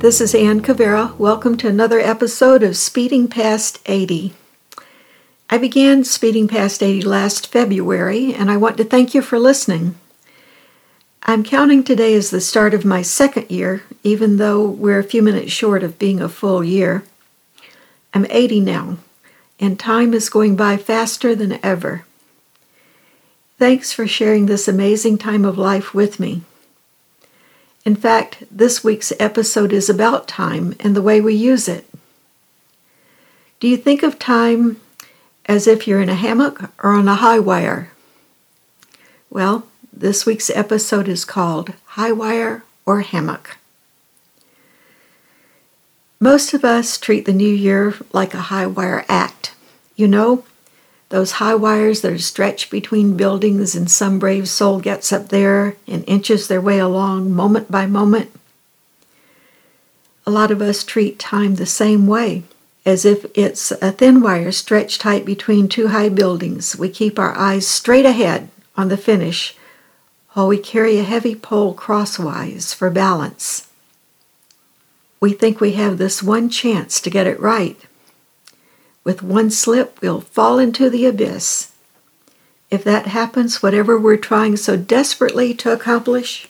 this is Ann Cavera. Welcome to another episode of Speeding Past 80. I began Speeding Past 80 last February, and I want to thank you for listening. I'm counting today as the start of my second year, even though we're a few minutes short of being a full year. I'm 80 now, and time is going by faster than ever. Thanks for sharing this amazing time of life with me. In fact, this week's episode is about time and the way we use it. Do you think of time as if you're in a hammock or on a high wire? Well, this week's episode is called High Wire or Hammock. Most of us treat the new year like a high wire act. You know, those high wires that are stretched between buildings, and some brave soul gets up there and inches their way along moment by moment. A lot of us treat time the same way, as if it's a thin wire stretched tight between two high buildings. We keep our eyes straight ahead on the finish while we carry a heavy pole crosswise for balance. We think we have this one chance to get it right with one slip, we'll fall into the abyss. If that happens, whatever we're trying so desperately to accomplish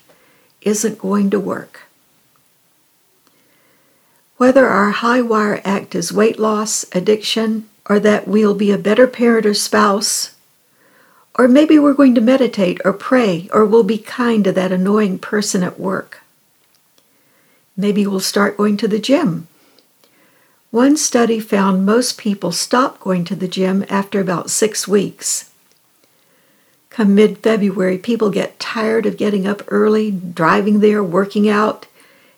isn't going to work. Whether our high wire act is weight loss, addiction, or that we'll be a better parent or spouse, or maybe we're going to meditate or pray, or we'll be kind to that annoying person at work. Maybe we'll start going to the gym one study found most people stop going to the gym after about six weeks. Come mid February, people get tired of getting up early, driving there, working out.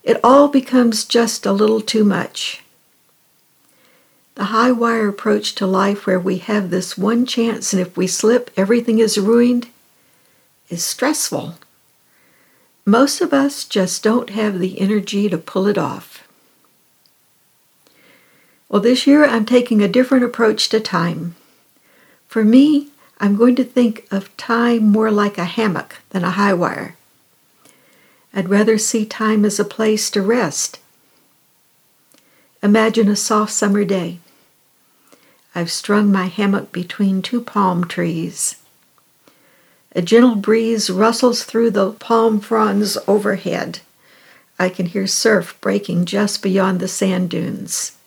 It all becomes just a little too much. The high wire approach to life, where we have this one chance and if we slip, everything is ruined, is stressful. Most of us just don't have the energy to pull it off. Well, this year I'm taking a different approach to time. For me, I'm going to think of time more like a hammock than a high wire. I'd rather see time as a place to rest. Imagine a soft summer day. I've strung my hammock between two palm trees. A gentle breeze rustles through the palm fronds overhead. I can hear surf breaking just beyond the sand dunes.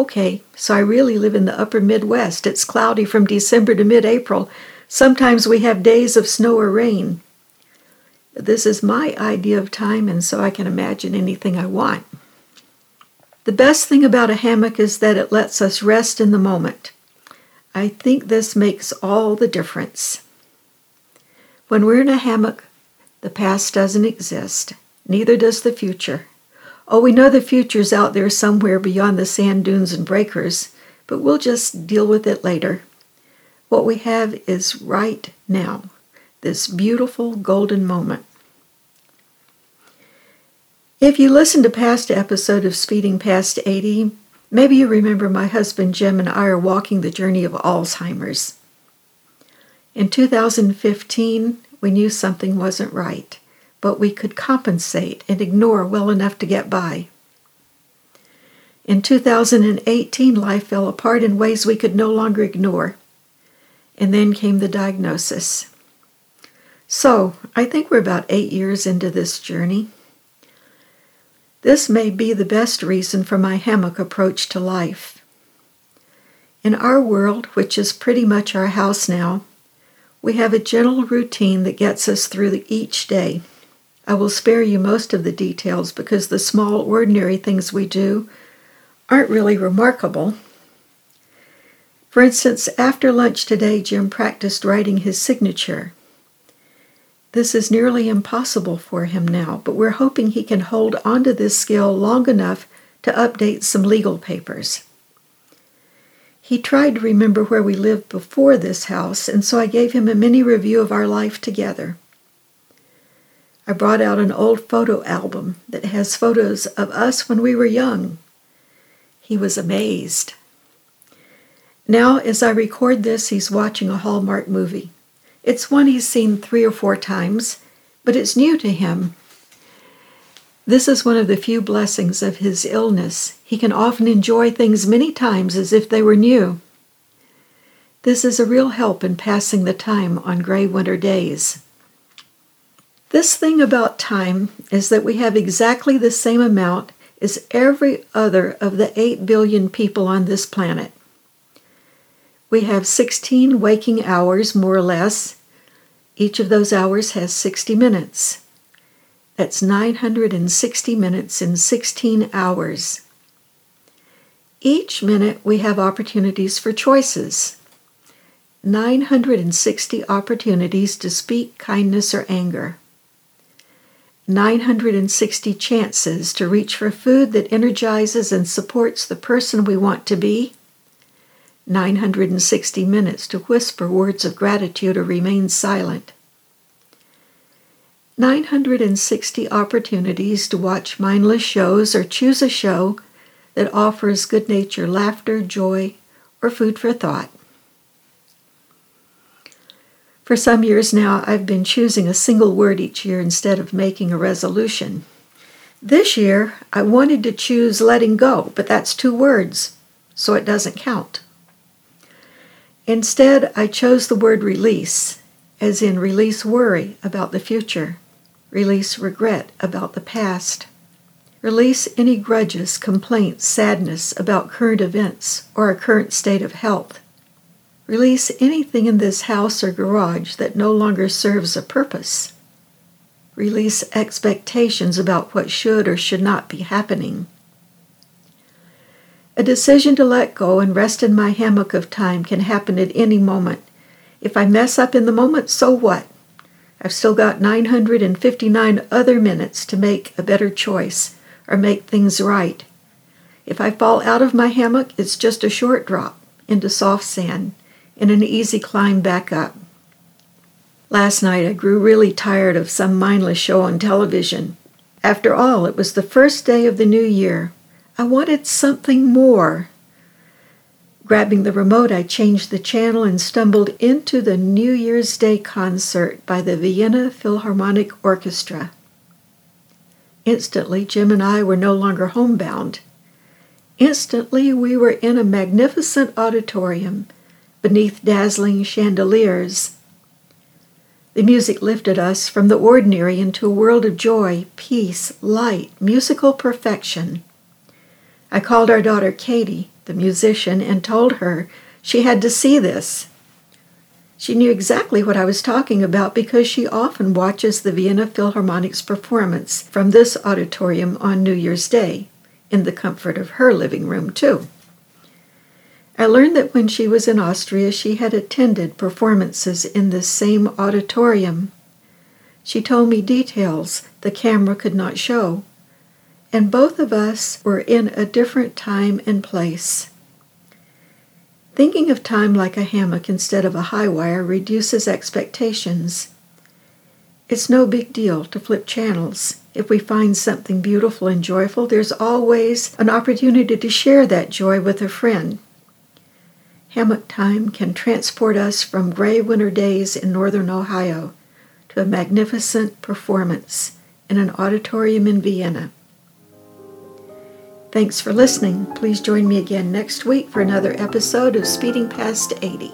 Okay, so I really live in the upper Midwest. It's cloudy from December to mid April. Sometimes we have days of snow or rain. This is my idea of time, and so I can imagine anything I want. The best thing about a hammock is that it lets us rest in the moment. I think this makes all the difference. When we're in a hammock, the past doesn't exist, neither does the future. Oh, we know the future's out there somewhere beyond the sand dunes and breakers, but we'll just deal with it later. What we have is right now, this beautiful golden moment. If you listened to past episode of Speeding Past 80, maybe you remember my husband Jim and I are walking the journey of Alzheimer's. In 2015, we knew something wasn't right but we could compensate and ignore well enough to get by. In 2018, life fell apart in ways we could no longer ignore. And then came the diagnosis. So, I think we're about eight years into this journey. This may be the best reason for my hammock approach to life. In our world, which is pretty much our house now, we have a gentle routine that gets us through each day. I will spare you most of the details because the small, ordinary things we do aren't really remarkable. For instance, after lunch today, Jim practiced writing his signature. This is nearly impossible for him now, but we're hoping he can hold onto this skill long enough to update some legal papers. He tried to remember where we lived before this house, and so I gave him a mini review of our life together. I brought out an old photo album that has photos of us when we were young. He was amazed. Now, as I record this, he's watching a Hallmark movie. It's one he's seen three or four times, but it's new to him. This is one of the few blessings of his illness. He can often enjoy things many times as if they were new. This is a real help in passing the time on gray winter days. This thing about time is that we have exactly the same amount as every other of the 8 billion people on this planet. We have 16 waking hours, more or less. Each of those hours has 60 minutes. That's 960 minutes in 16 hours. Each minute we have opportunities for choices. 960 opportunities to speak kindness or anger. 960 chances to reach for food that energizes and supports the person we want to be. 960 minutes to whisper words of gratitude or remain silent. 960 opportunities to watch mindless shows or choose a show that offers good nature, laughter, joy, or food for thought. For some years now, I've been choosing a single word each year instead of making a resolution. This year, I wanted to choose letting go, but that's two words, so it doesn't count. Instead, I chose the word release, as in release worry about the future, release regret about the past, release any grudges, complaints, sadness about current events or a current state of health Release anything in this house or garage that no longer serves a purpose. Release expectations about what should or should not be happening. A decision to let go and rest in my hammock of time can happen at any moment. If I mess up in the moment, so what? I've still got 959 other minutes to make a better choice or make things right. If I fall out of my hammock, it's just a short drop into soft sand and an easy climb back up. Last night I grew really tired of some mindless show on television. After all, it was the first day of the new year. I wanted something more. Grabbing the remote, I changed the channel and stumbled into the New Year's Day concert by the Vienna Philharmonic Orchestra. Instantly, Jim and I were no longer homebound. Instantly, we were in a magnificent auditorium beneath dazzling chandeliers. The music lifted us from the ordinary into a world of joy, peace, light, musical perfection. I called our daughter Katie, the musician, and told her she had to see this. She knew exactly what I was talking about because she often watches the Vienna Philharmonic's performance from this auditorium on New Year's Day, in the comfort of her living room, too. I learned that when she was in Austria, she had attended performances in this same auditorium. She told me details the camera could not show, and both of us were in a different time and place. Thinking of time like a hammock instead of a high wire reduces expectations. It's no big deal to flip channels. If we find something beautiful and joyful, there's always an opportunity to share that joy with a friend. Hammock time can transport us from gray winter days in northern Ohio to a magnificent performance in an auditorium in Vienna. Thanks for listening. Please join me again next week for another episode of Speeding Past 80.